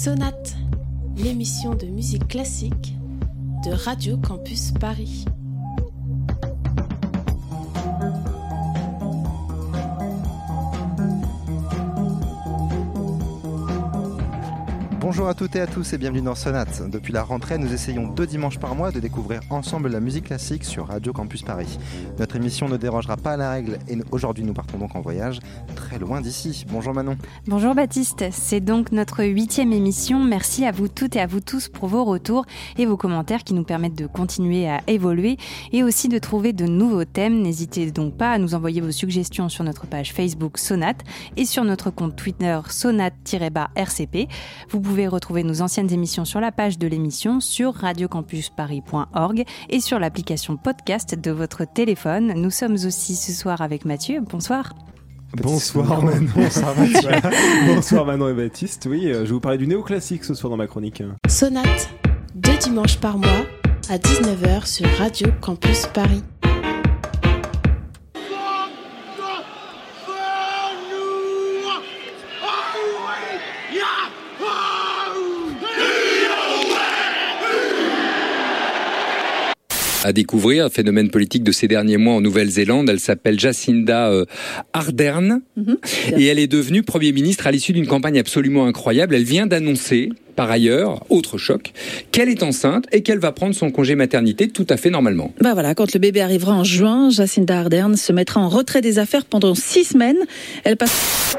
Sonate, l'émission de musique classique de Radio Campus Paris. Bonjour à toutes et à tous et bienvenue dans Sonate. Depuis la rentrée, nous essayons deux dimanches par mois de découvrir ensemble la musique classique sur Radio Campus Paris. Notre émission ne dérogera pas à la règle et aujourd'hui nous partons donc en voyage très loin d'ici. Bonjour Manon. Bonjour Baptiste, c'est donc notre huitième émission. Merci à vous toutes et à vous tous pour vos retours et vos commentaires qui nous permettent de continuer à évoluer et aussi de trouver de nouveaux thèmes. N'hésitez donc pas à nous envoyer vos suggestions sur notre page Facebook Sonate et sur notre compte Twitter sonate-rcp. Vous pouvez retrouver nos anciennes émissions sur la page de l'émission sur radiocampusparis.org et sur l'application podcast de votre téléphone. Nous sommes aussi ce soir avec Mathieu. Bonsoir. Bonsoir Manon. Bonsoir Mathieu. Bonsoir Manon et Baptiste. Oui, euh, je vais vous parler du néoclassique ce soir dans ma chronique. Sonate, deux dimanches par mois à 19h sur Radio Campus Paris. À découvrir, un phénomène politique de ces derniers mois en Nouvelle-Zélande. Elle s'appelle Jacinda euh, Ardern et elle est devenue Premier ministre à l'issue d'une campagne absolument incroyable. Elle vient d'annoncer, par ailleurs, autre choc, qu'elle est enceinte et qu'elle va prendre son congé maternité tout à fait normalement. Bah voilà, quand le bébé arrivera en juin, Jacinda Ardern se mettra en retrait des affaires pendant six semaines. Elle passe...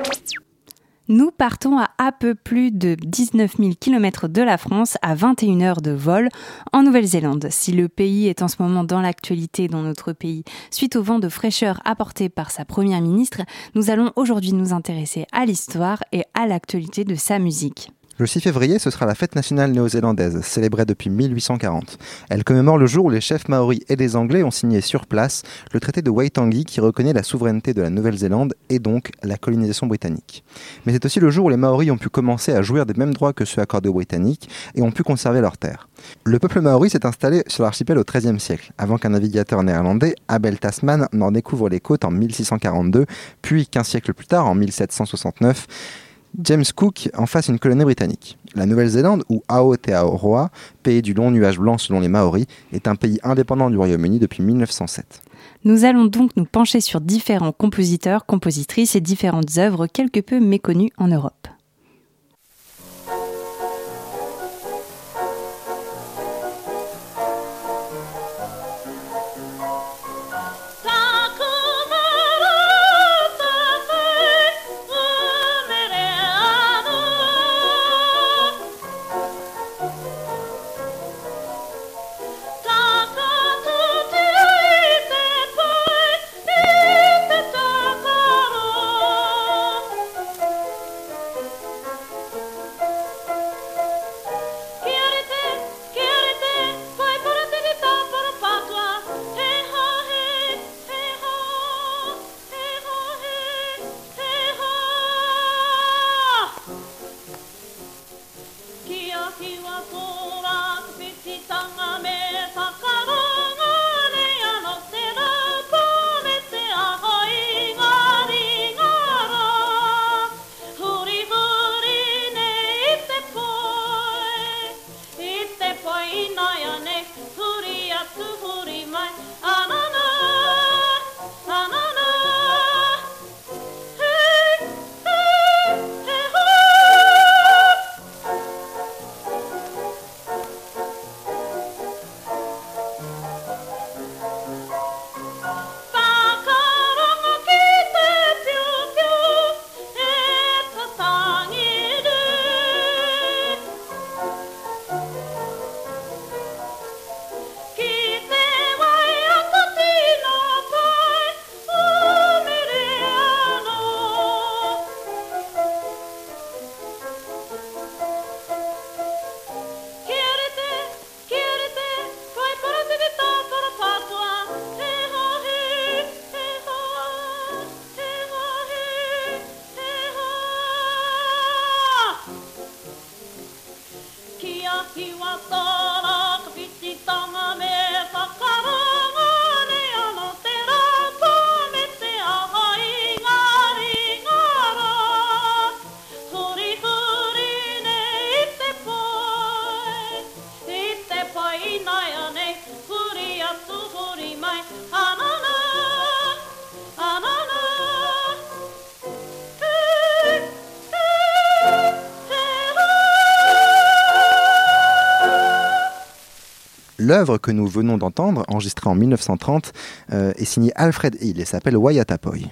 Nous partons à un peu plus de 19 000 km de la France à 21 heures de vol en Nouvelle-Zélande. Si le pays est en ce moment dans l'actualité dans notre pays suite au vent de fraîcheur apporté par sa première ministre, nous allons aujourd'hui nous intéresser à l'histoire et à l'actualité de sa musique. Le 6 février, ce sera la fête nationale néo-zélandaise, célébrée depuis 1840. Elle commémore le jour où les chefs maoris et les Anglais ont signé sur place le traité de Waitangi qui reconnaît la souveraineté de la Nouvelle-Zélande et donc la colonisation britannique. Mais c'est aussi le jour où les Maoris ont pu commencer à jouir des mêmes droits que ceux accordés aux Britanniques et ont pu conserver leurs terres. Le peuple maori s'est installé sur l'archipel au XIIIe siècle, avant qu'un navigateur néerlandais, Abel Tasman, n'en découvre les côtes en 1642, puis qu'un siècle plus tard, en 1769, James Cook en fasse une colonie britannique. La Nouvelle-Zélande, ou Aotearoa, pays du long nuage blanc selon les Maoris, est un pays indépendant du Royaume-Uni depuis 1907. Nous allons donc nous pencher sur différents compositeurs, compositrices et différentes œuvres quelque peu méconnues en Europe. L'œuvre que nous venons d'entendre, enregistrée en 1930, euh, est signée Alfred Hill et s'appelle Wayatapoy.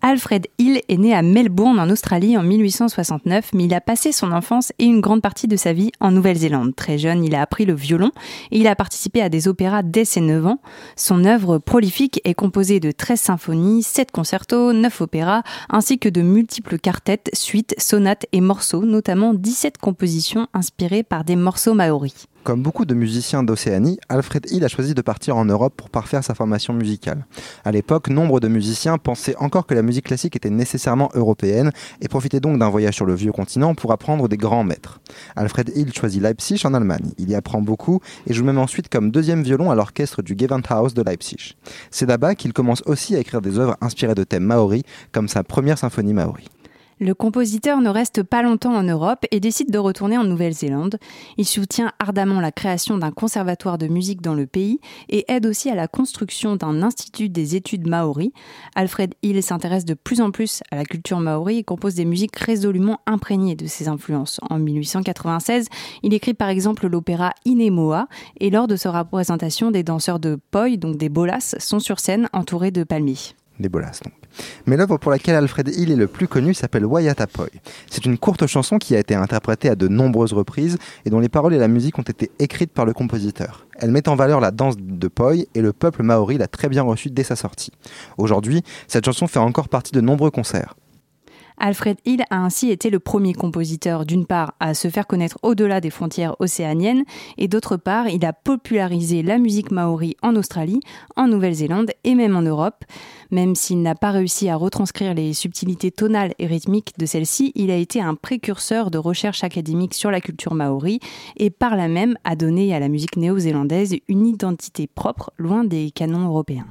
Alfred Hill est né à Melbourne en Australie en 1869, mais il a passé son enfance et une grande partie de sa vie en Nouvelle-Zélande. Très jeune, il a appris le violon et il a participé à des opéras dès ses 9 ans. Son œuvre prolifique est composée de 13 symphonies, 7 concertos, 9 opéras, ainsi que de multiples quartettes, suites, sonates et morceaux, notamment 17 compositions inspirées par des morceaux maoris. Comme beaucoup de musiciens d'Océanie, Alfred Hill a choisi de partir en Europe pour parfaire sa formation musicale. À l'époque, nombre de musiciens pensaient encore que la musique classique était nécessairement européenne et profitaient donc d'un voyage sur le vieux continent pour apprendre des grands maîtres. Alfred Hill choisit Leipzig en Allemagne. Il y apprend beaucoup et joue même ensuite comme deuxième violon à l'orchestre du Gewandhaus de Leipzig. C'est là-bas qu'il commence aussi à écrire des œuvres inspirées de thèmes maoris, comme sa première symphonie maori. Le compositeur ne reste pas longtemps en Europe et décide de retourner en Nouvelle-Zélande. Il soutient ardemment la création d'un conservatoire de musique dans le pays et aide aussi à la construction d'un institut des études maoris. Alfred Hill s'intéresse de plus en plus à la culture maori et compose des musiques résolument imprégnées de ses influences. En 1896, il écrit par exemple l'opéra Inemoa et lors de sa représentation, des danseurs de poi, donc des bolas, sont sur scène entourés de palmiers. Des bolas donc. Mais l'œuvre pour laquelle Alfred Hill est le plus connu s'appelle Wayatapoy. C'est une courte chanson qui a été interprétée à de nombreuses reprises et dont les paroles et la musique ont été écrites par le compositeur. Elle met en valeur la danse de Poi et le peuple maori l'a très bien reçue dès sa sortie. Aujourd'hui, cette chanson fait encore partie de nombreux concerts. Alfred Hill a ainsi été le premier compositeur, d'une part, à se faire connaître au-delà des frontières océaniennes, et d'autre part, il a popularisé la musique maori en Australie, en Nouvelle-Zélande et même en Europe. Même s'il n'a pas réussi à retranscrire les subtilités tonales et rythmiques de celle-ci, il a été un précurseur de recherche académique sur la culture maori et par là même a donné à la musique néo-zélandaise une identité propre, loin des canons européens.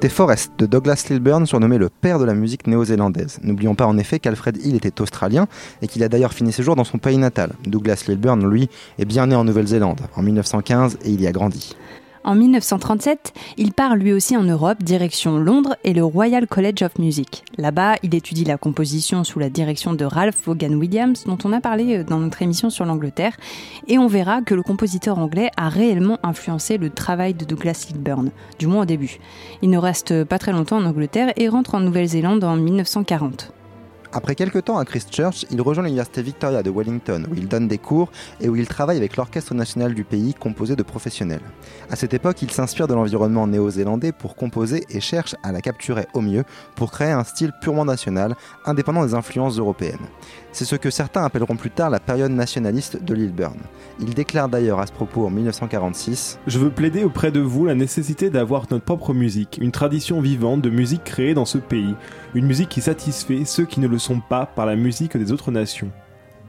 C'était Forrest de Douglas Lilburn, surnommé le père de la musique néo-zélandaise. N'oublions pas en effet qu'Alfred Hill était australien et qu'il a d'ailleurs fini ses jours dans son pays natal. Douglas Lilburn, lui, est bien né en Nouvelle-Zélande en 1915 et il y a grandi. En 1937, il part lui aussi en Europe, direction Londres et le Royal College of Music. Là-bas, il étudie la composition sous la direction de Ralph Vaughan Williams, dont on a parlé euh, dans notre émission sur l'Angleterre, et on verra que le compositeur anglais a réellement influencé le travail de Douglas Lilburn, du moins au début. Il ne reste pas très longtemps en Angleterre et rentre en Nouvelle-Zélande en 1940. Après quelques temps à Christchurch, il rejoint l'université Victoria de Wellington, où il donne des cours et où il travaille avec l'orchestre national du pays composé de professionnels. À cette époque, il s'inspire de l'environnement néo-zélandais pour composer et cherche à la capturer au mieux pour créer un style purement national, indépendant des influences européennes. C'est ce que certains appelleront plus tard la période nationaliste de Lilburn. Il déclare d'ailleurs à ce propos en 1946 Je veux plaider auprès de vous la nécessité d'avoir notre propre musique, une tradition vivante de musique créée dans ce pays, une musique qui satisfait ceux qui ne le sont pas par la musique des autres nations.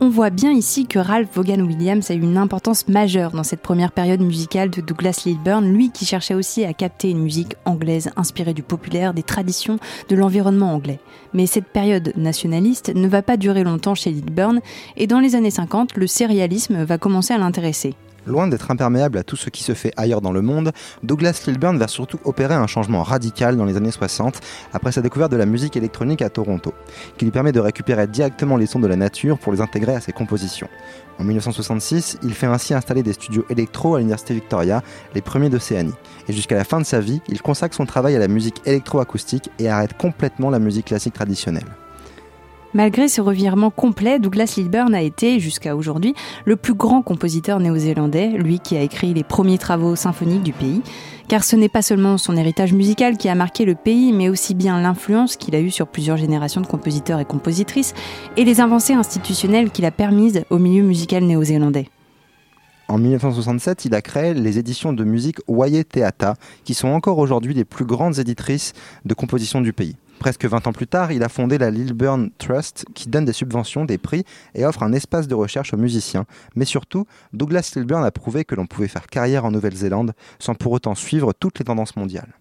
On voit bien ici que Ralph Vaughan Williams a eu une importance majeure dans cette première période musicale de Douglas Lilburn, lui qui cherchait aussi à capter une musique anglaise inspirée du populaire, des traditions, de l'environnement anglais. Mais cette période nationaliste ne va pas durer longtemps chez Lilburn et dans les années 50, le sérialisme va commencer à l'intéresser. Loin d'être imperméable à tout ce qui se fait ailleurs dans le monde, Douglas Lilburn va surtout opérer un changement radical dans les années 60 après sa découverte de la musique électronique à Toronto, qui lui permet de récupérer directement les sons de la nature pour les intégrer à ses compositions. En 1966, il fait ainsi installer des studios électro à l'Université Victoria, les premiers d'Océanie. Et jusqu'à la fin de sa vie, il consacre son travail à la musique électroacoustique et arrête complètement la musique classique traditionnelle. Malgré ce revirement complet, Douglas Lilburn a été, jusqu'à aujourd'hui, le plus grand compositeur néo-zélandais, lui qui a écrit les premiers travaux symphoniques du pays. Car ce n'est pas seulement son héritage musical qui a marqué le pays, mais aussi bien l'influence qu'il a eue sur plusieurs générations de compositeurs et compositrices, et les avancées institutionnelles qu'il a permises au milieu musical néo-zélandais. En 1967, il a créé les éditions de musique Waye Teata, qui sont encore aujourd'hui les plus grandes éditrices de composition du pays. Presque 20 ans plus tard, il a fondé la Lilburn Trust qui donne des subventions, des prix et offre un espace de recherche aux musiciens. Mais surtout, Douglas Lilburn a prouvé que l'on pouvait faire carrière en Nouvelle-Zélande sans pour autant suivre toutes les tendances mondiales.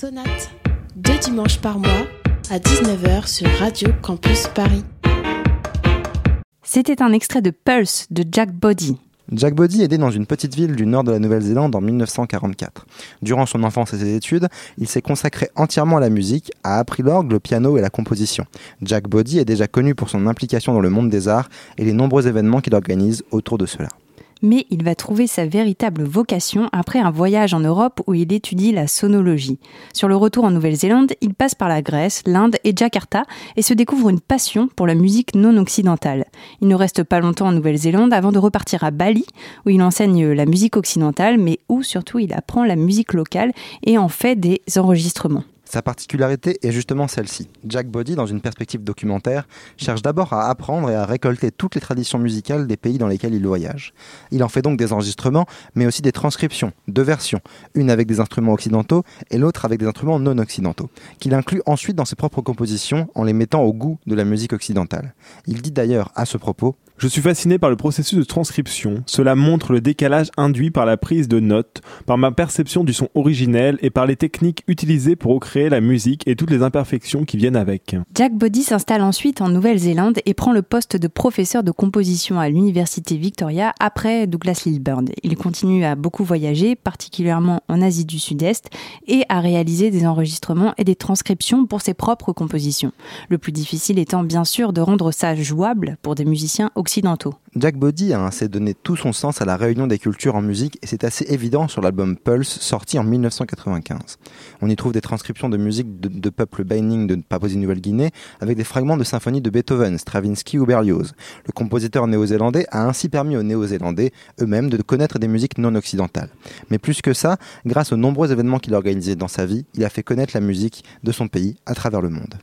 Sonate, deux dimanches par mois à 19h sur Radio Campus Paris. C'était un extrait de Pulse de Jack Body. Jack Body est né dans une petite ville du nord de la Nouvelle-Zélande en 1944. Durant son enfance et ses études, il s'est consacré entièrement à la musique, a appris l'orgue, le piano et la composition. Jack Body est déjà connu pour son implication dans le monde des arts et les nombreux événements qu'il organise autour de cela mais il va trouver sa véritable vocation après un voyage en Europe où il étudie la sonologie. Sur le retour en Nouvelle-Zélande, il passe par la Grèce, l'Inde et Jakarta et se découvre une passion pour la musique non occidentale. Il ne reste pas longtemps en Nouvelle-Zélande avant de repartir à Bali où il enseigne la musique occidentale mais où surtout il apprend la musique locale et en fait des enregistrements. Sa particularité est justement celle-ci. Jack Body, dans une perspective documentaire, cherche d'abord à apprendre et à récolter toutes les traditions musicales des pays dans lesquels il voyage. Il en fait donc des enregistrements, mais aussi des transcriptions, deux versions, une avec des instruments occidentaux et l'autre avec des instruments non occidentaux, qu'il inclut ensuite dans ses propres compositions en les mettant au goût de la musique occidentale. Il dit d'ailleurs à ce propos je suis fasciné par le processus de transcription. Cela montre le décalage induit par la prise de notes, par ma perception du son originel et par les techniques utilisées pour recréer la musique et toutes les imperfections qui viennent avec. Jack Body s'installe ensuite en Nouvelle-Zélande et prend le poste de professeur de composition à l'Université Victoria après Douglas Lilburn. Il continue à beaucoup voyager, particulièrement en Asie du Sud-Est, et à réaliser des enregistrements et des transcriptions pour ses propres compositions. Le plus difficile étant bien sûr de rendre ça jouable pour des musiciens occidentaux Jack Body a ainsi donné tout son sens à la réunion des cultures en musique et c'est assez évident sur l'album Pulse sorti en 1995. On y trouve des transcriptions de musique de, peuples Baining de Papouasie-Nouvelle-Guinée avec des fragments de symphonies de Beethoven, Stravinsky ou Berlioz. Le compositeur néo-zélandais a ainsi permis aux néo-zélandais eux-mêmes de connaître des musiques non occidentales. Mais plus que ça, grâce aux nombreux événements qu'il a organisés dans sa vie, il a fait connaître la musique de son pays à travers le monde.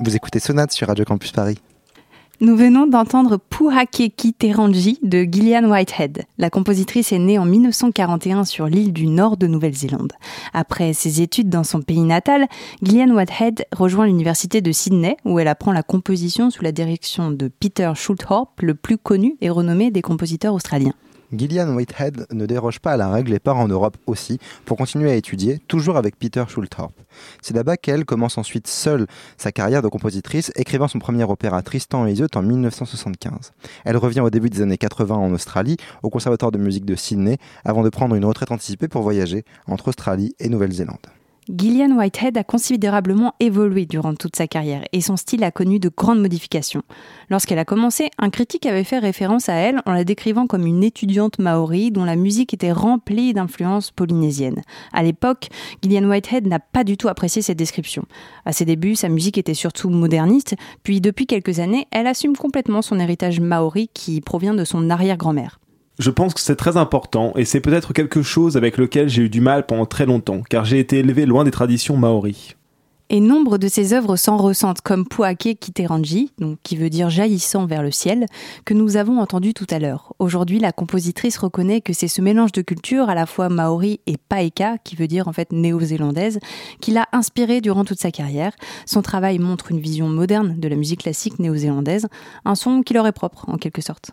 Vous écoutez Sonate sur Radio Campus Paris. Nous venons d'entendre Puhakeki Terangi de Gillian Whitehead. La compositrice est née en 1941 sur l'île du nord de Nouvelle-Zélande. Après ses études dans son pays natal, Gillian Whitehead rejoint l'université de Sydney où elle apprend la composition sous la direction de Peter Schulthorpe, le plus connu et renommé des compositeurs australiens. Gillian Whitehead ne déroge pas à la règle et part en Europe aussi pour continuer à étudier, toujours avec Peter Schulthorpe. C'est là-bas qu'elle commence ensuite seule sa carrière de compositrice, écrivant son premier opéra Tristan et en 1975. Elle revient au début des années 80 en Australie, au Conservatoire de musique de Sydney, avant de prendre une retraite anticipée pour voyager entre Australie et Nouvelle-Zélande. Gillian Whitehead a considérablement évolué durant toute sa carrière et son style a connu de grandes modifications. Lorsqu'elle a commencé, un critique avait fait référence à elle en la décrivant comme une étudiante maori dont la musique était remplie d'influences polynésiennes. À l'époque, Gillian Whitehead n'a pas du tout apprécié cette description. À ses débuts, sa musique était surtout moderniste, puis depuis quelques années, elle assume complètement son héritage maori qui provient de son arrière-grand-mère je pense que c'est très important et c'est peut-être quelque chose avec lequel j'ai eu du mal pendant très longtemps, car j'ai été élevé loin des traditions maoris. Et nombre de ses œuvres s'en ressentent, comme Puake Kiteranji, qui veut dire jaillissant vers le ciel, que nous avons entendu tout à l'heure. Aujourd'hui, la compositrice reconnaît que c'est ce mélange de cultures, à la fois maori et paeka, qui veut dire en fait néo-zélandaise, qui l'a inspirée durant toute sa carrière. Son travail montre une vision moderne de la musique classique néo-zélandaise, un son qui leur est propre en quelque sorte.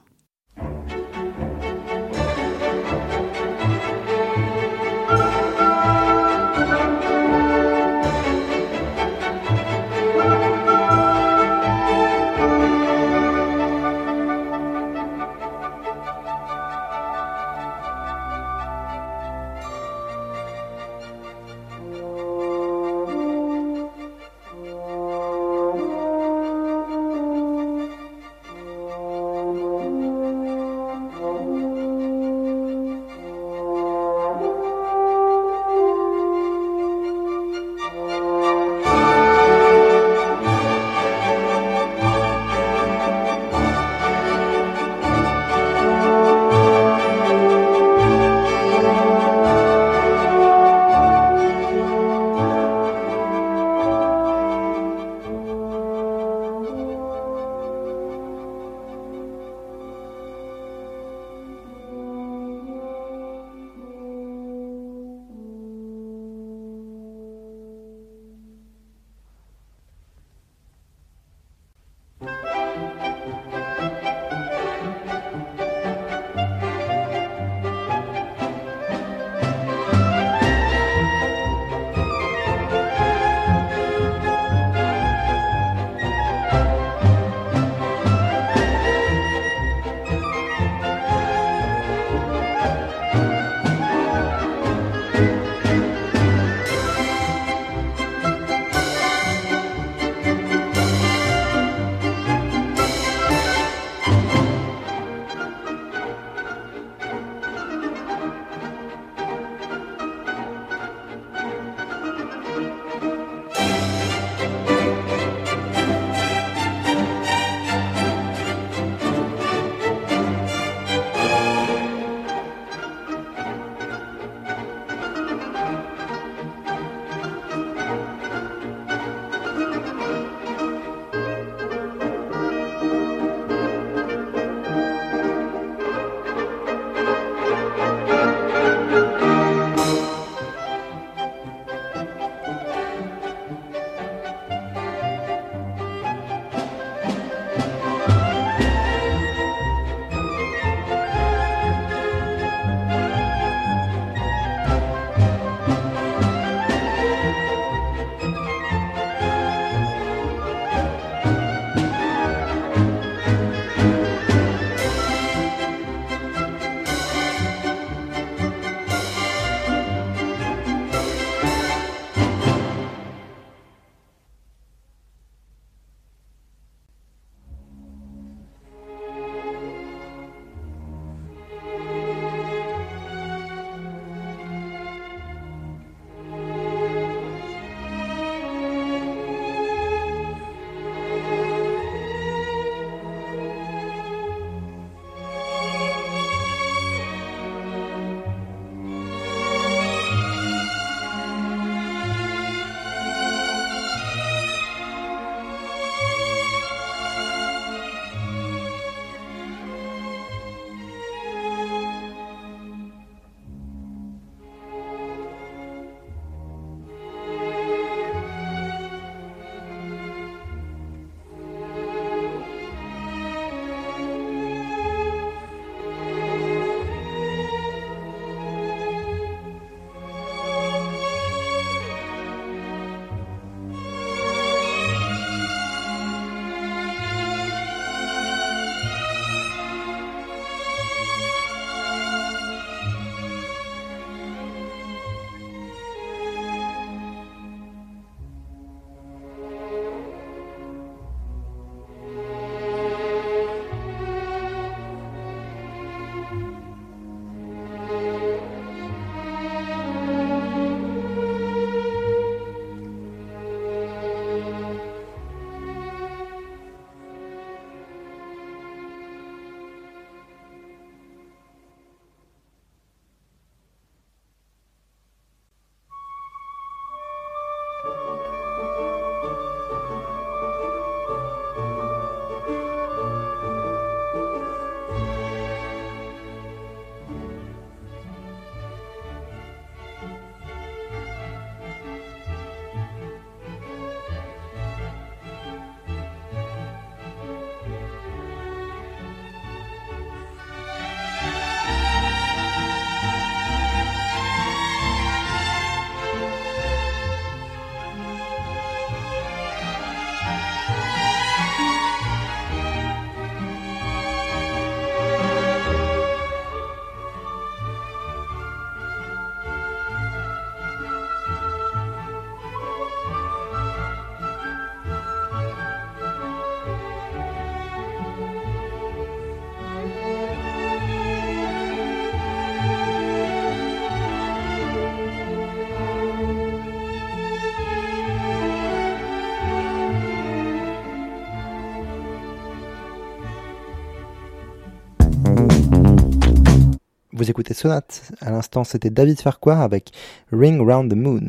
Vous écoutez Sonate. À l'instant, c'était David Farquhar avec Ring Round the Moon.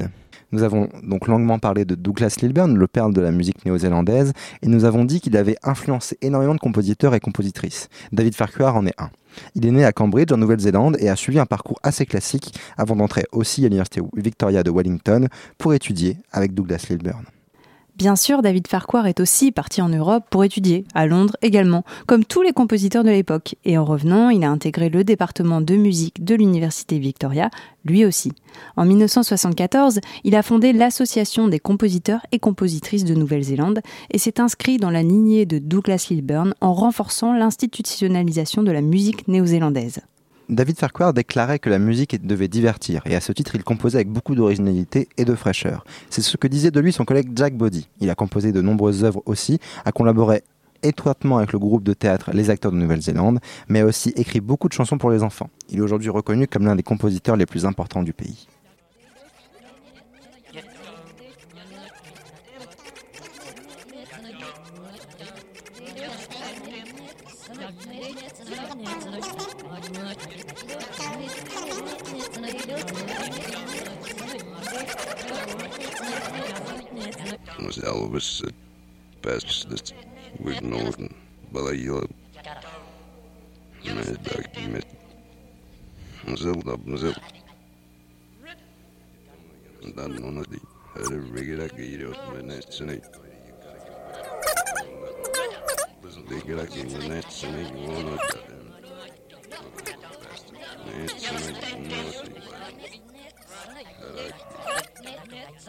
Nous avons donc longuement parlé de Douglas Lilburn, le père de la musique néo-zélandaise, et nous avons dit qu'il avait influencé énormément de compositeurs et compositrices. David Farquhar en est un. Il est né à Cambridge, en Nouvelle-Zélande, et a suivi un parcours assez classique avant d'entrer aussi à l'université Victoria de Wellington pour étudier avec Douglas Lilburn. Bien sûr, David Farquhar est aussi parti en Europe pour étudier, à Londres également, comme tous les compositeurs de l'époque. Et en revenant, il a intégré le département de musique de l'Université Victoria, lui aussi. En 1974, il a fondé l'Association des compositeurs et compositrices de Nouvelle-Zélande et s'est inscrit dans la lignée de Douglas Lilburn en renforçant l'institutionnalisation de la musique néo-zélandaise. David Farquhar déclarait que la musique devait divertir, et à ce titre, il composait avec beaucoup d'originalité et de fraîcheur. C'est ce que disait de lui son collègue Jack Body. Il a composé de nombreuses œuvres aussi, a collaboré étroitement avec le groupe de théâtre Les Acteurs de Nouvelle-Zélande, mais a aussi écrit beaucoup de chansons pour les enfants. Il est aujourd'hui reconnu comme l'un des compositeurs les plus importants du pays. was Elvis at best this with Norton, balayla medak met zilda mzil. Dan ona di her vigila giriyor menesini. Vigila menesini ona da. Menesini ona da.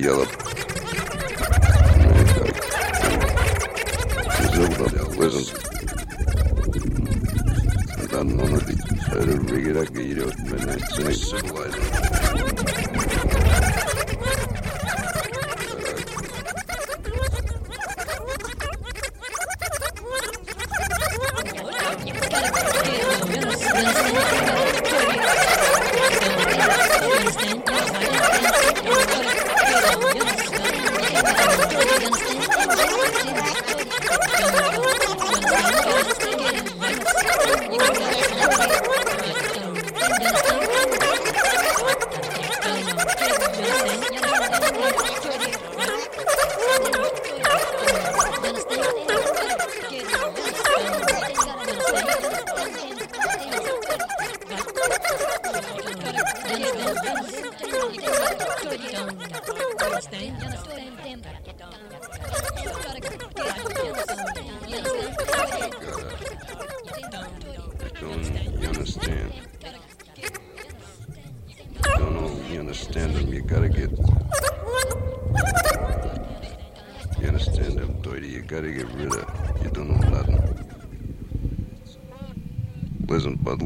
одеяло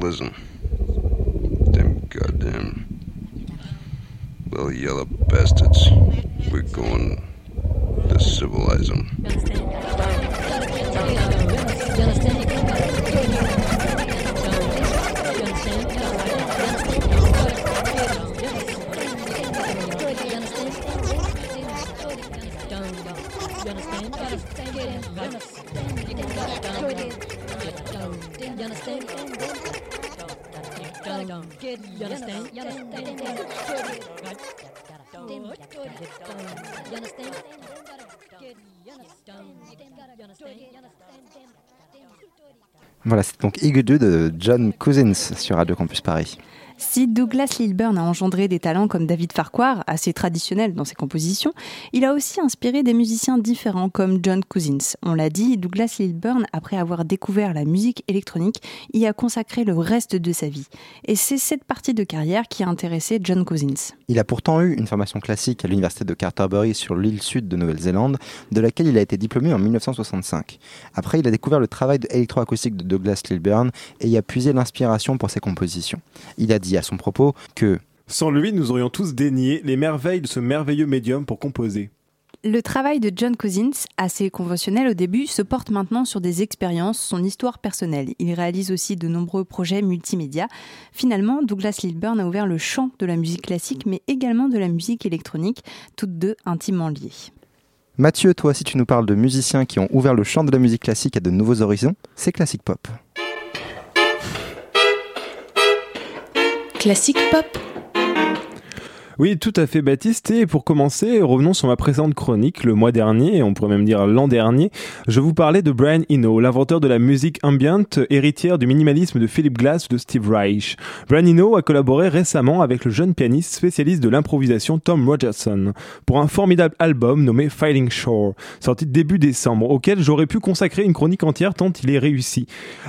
capitalism. Voilà, c'est donc Igudu de John Cousins sur Radio Campus Paris. Si Douglas Lilburn a engendré des talents comme David Farquhar, assez traditionnel dans ses compositions, il a aussi inspiré des musiciens différents comme John Cousins. On l'a dit, Douglas Lilburn, après avoir découvert la musique électronique, y a consacré le reste de sa vie. Et c'est cette partie de carrière qui a intéressé John Cousins. Il a pourtant eu une formation classique à l'université de Canterbury sur l'île sud de Nouvelle-Zélande, de laquelle il a été diplômé en 1965. Après, il a découvert le travail électroacoustique de Douglas Lilburn et y a puisé l'inspiration pour ses compositions. Il a dit à son propos que Sans lui, nous aurions tous dénié les merveilles de ce merveilleux médium pour composer. Le travail de John Cousins, assez conventionnel au début, se porte maintenant sur des expériences, son histoire personnelle. Il réalise aussi de nombreux projets multimédia. Finalement, Douglas Lilburn a ouvert le champ de la musique classique, mais également de la musique électronique, toutes deux intimement liées. Mathieu, toi, si tu nous parles de musiciens qui ont ouvert le champ de la musique classique à de nouveaux horizons, c'est Classic Pop. Classique pop. Oui, tout à fait, Baptiste. Et pour commencer, revenons sur ma précédente chronique. Le mois dernier, on pourrait même dire l'an dernier, je vous parlais de Brian Eno, l'inventeur de la musique ambiante, héritière du minimalisme de Philip Glass ou de Steve Reich. Brian Eno a collaboré récemment avec le jeune pianiste spécialiste de l'improvisation Tom Rogerson pour un formidable album nommé Fighting Shore, sorti début décembre, auquel j'aurais pu consacrer une chronique entière tant il est réussi.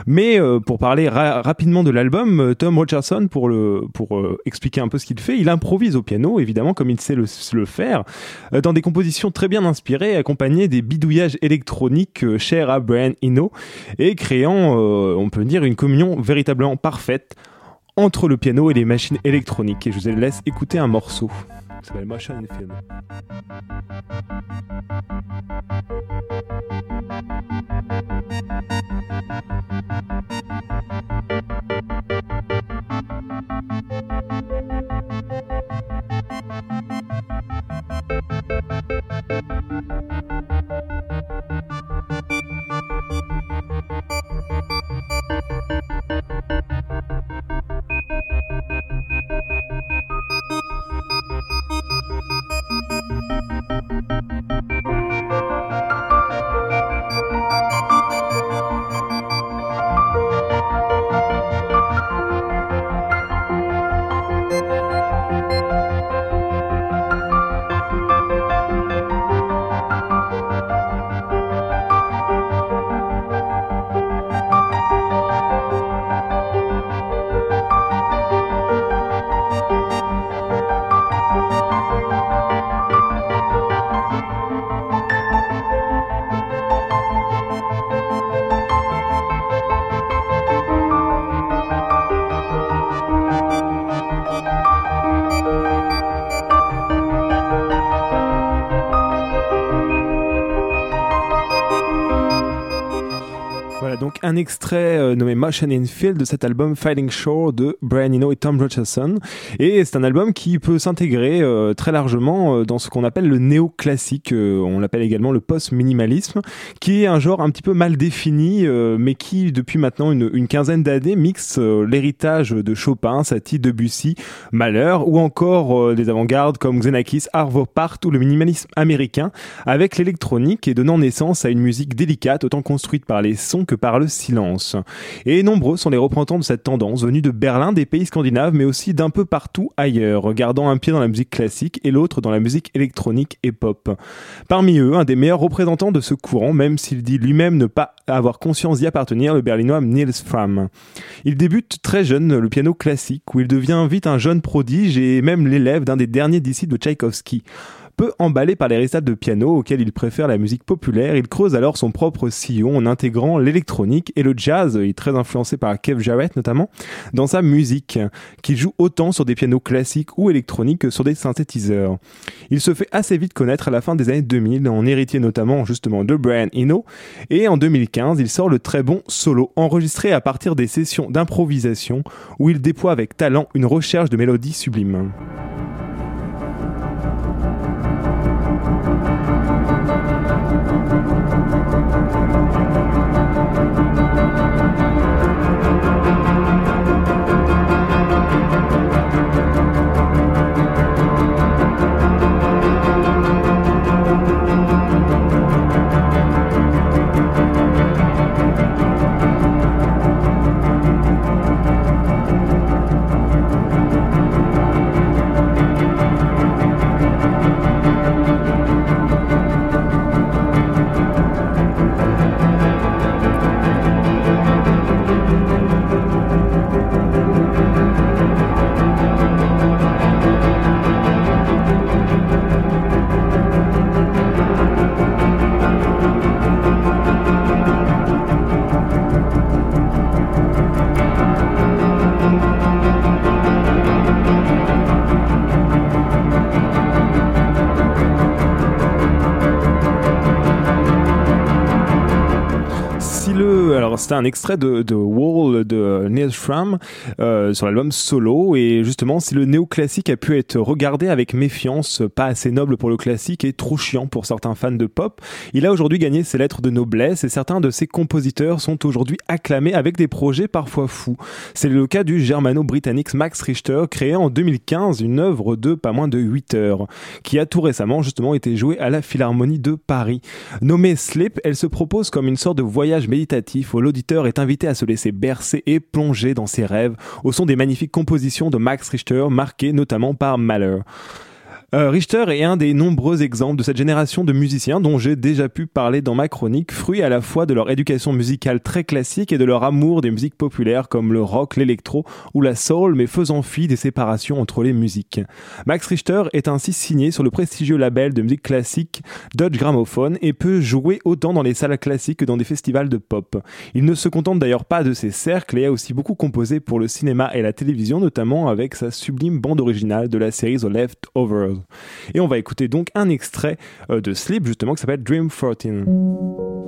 Mais euh, pour parler ra rapidement de l'album, euh, Tom Rogerson, pour euh, expliquer un peu ce qu'il fait, il improvise au piano évidemment, comme il sait le, faire, euh, dans des compositions très bien inspirées, accompagnées des bidouillages électroniques euh, chers à Brian Eno, et créant, euh, on peut dire, une communion véritablement parfaite entre le piano et les machines électroniques. Et je vous laisse écouter un morceau. Un extrait euh, nommé Motion in Field de cet album Fighting Shore de Brian Eno et Tom Rogerson. Et c'est un album qui peut s'intégrer euh, très largement euh, dans ce qu'on appelle le néoclassique, on l'appelle également le post-minimalisme, qui est un genre un petit peu mal défini, mais qui depuis maintenant une, quinzaine d'années mixe l'héritage de Chopin, Satie, Debussy, Mahler, ou encore des avant-gardes comme Xenakis, Arvo Part ou le minimalisme américain, avec l'électronique et donnant naissance à une musique délicate autant construite par les sons que par le silence. Et nombreux sont les représentants de cette tendance, venus de Berlin, des pays scandinaves, mais aussi d'un peu partout ailleurs, gardant un pied dans la musique classique et l'autre dans la musique électronique et pop. Parmi eux, un des meilleurs représentants de ce courant, même s'il dit lui-même ne pas avoir conscience d'y appartenir, le berlinois Niels Fram. Il débute très jeune le piano classique, où il devient vite un jeune prodige et même l'élève d'un des derniers disciples de Tchaïkovski. Peu emballé par les récitals de piano auxquels il préfère la musique populaire, il creuse alors son propre sillon en intégrant l'électronique et le jazz, il très influencé par Kev Jarrett notamment, dans sa musique, qu'il joue autant sur des pianos classiques ou électroniques que sur des synthétiseurs. Il se fait assez vite connaître à la fin des années 2000, en héritier notamment justement de Brian Eno, et en 2015, il sort le très bon solo, enregistré à partir des sessions d'improvisation, où il déploie avec talent une recherche de mélodies sublimes. C'était un extrait de, Wall de Neil Schramm euh, sur l'album Solo. Et justement, si le néoclassique a pu être regardé avec méfiance, pas assez noble pour le classique et trop chiant pour certains fans de pop, il a aujourd'hui gagné ses lettres de noblesse et certains de ses compositeurs sont aujourd'hui acclamés avec des projets parfois fous. C'est le cas du germano-britannique Max Richter, créé en 2015 une œuvre de pas moins de 8 heures, qui a tout récemment justement été jouée à la Philharmonie de Paris. Nommée Sleep, elle se propose comme une sorte de voyage méditatif où l'auditeur est invité à se laisser bercer et plonger dans ses rêves au son des magnifiques compositions de Max Richter marquées notamment par Mahler. Euh, Richter est un des nombreux exemples de cette génération de musiciens dont j'ai déjà pu parler dans ma chronique, fruit à la fois de leur éducation musicale très classique et de leur amour des musiques populaires comme le rock, l'électro ou la soul, mais faisant fi des séparations entre les musiques. Max Richter est ainsi signé sur le prestigieux label de musique classique Dodge Gramophone et peut jouer autant dans les salles classiques que dans des festivals de pop. Il ne se contente d'ailleurs pas de ses cercles et a aussi beaucoup composé pour le cinéma et la télévision, notamment avec sa sublime bande originale de la série The Leftovers. Et on va écouter donc un extrait euh, de Sleep justement qui s'appelle Dream 14.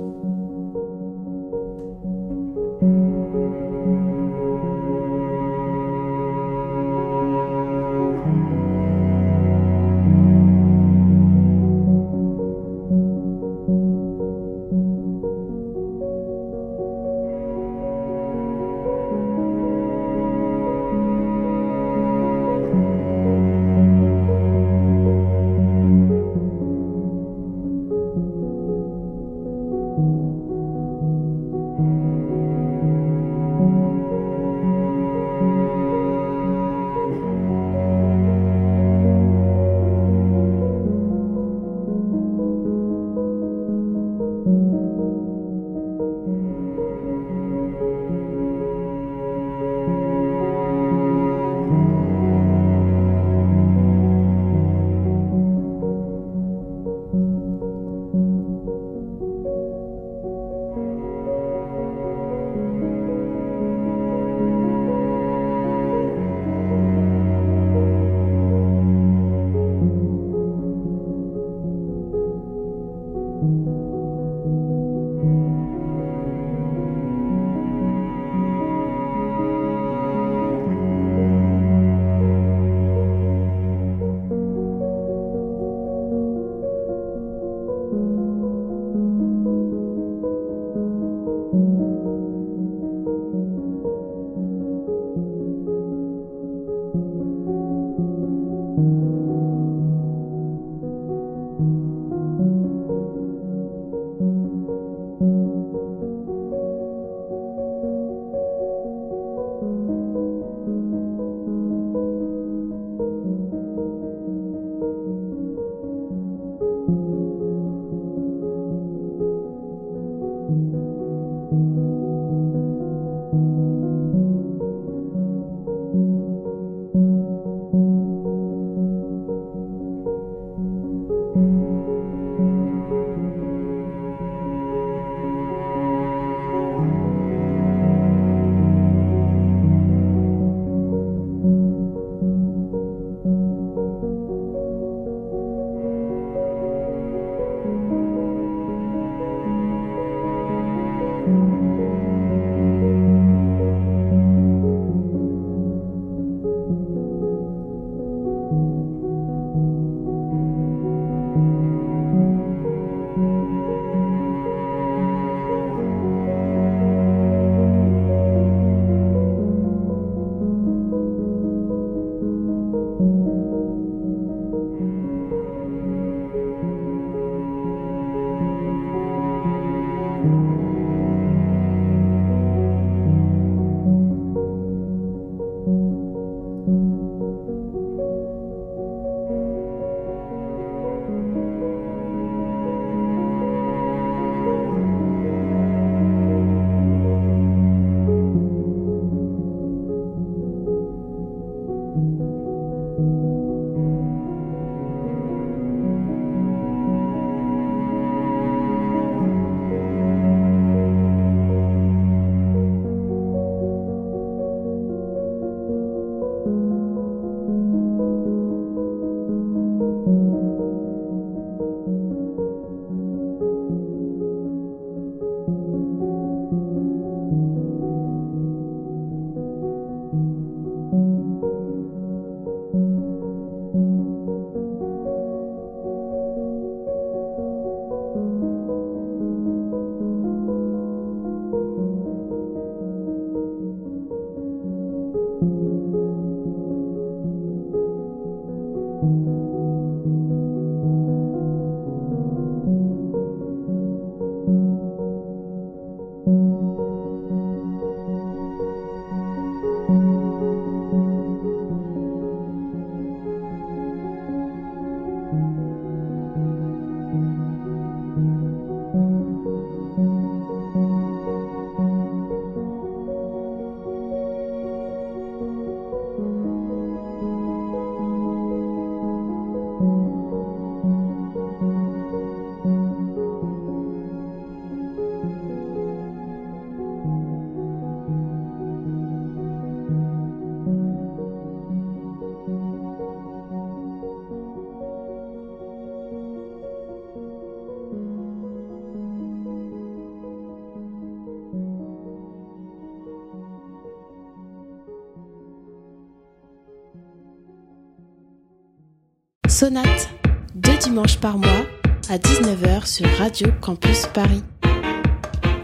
Sonate, deux dimanches par mois à 19h sur Radio Campus Paris.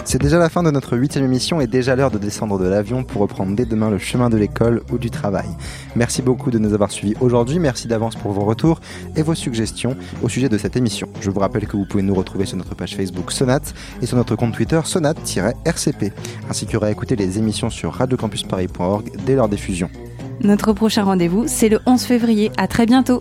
C'est déjà la fin de notre huitième émission et déjà l'heure de descendre de l'avion pour reprendre dès demain le chemin de l'école ou du travail. Merci beaucoup de nous avoir suivis aujourd'hui, merci d'avance pour vos retours et vos suggestions au sujet de cette émission. Je vous rappelle que vous pouvez nous retrouver sur notre page Facebook Sonate et sur notre compte Twitter Sonate-RCP, ainsi que réécouter les émissions sur radiocampusparis.org dès leur diffusion. Notre prochain rendez-vous, c'est le 11 février. À très bientôt.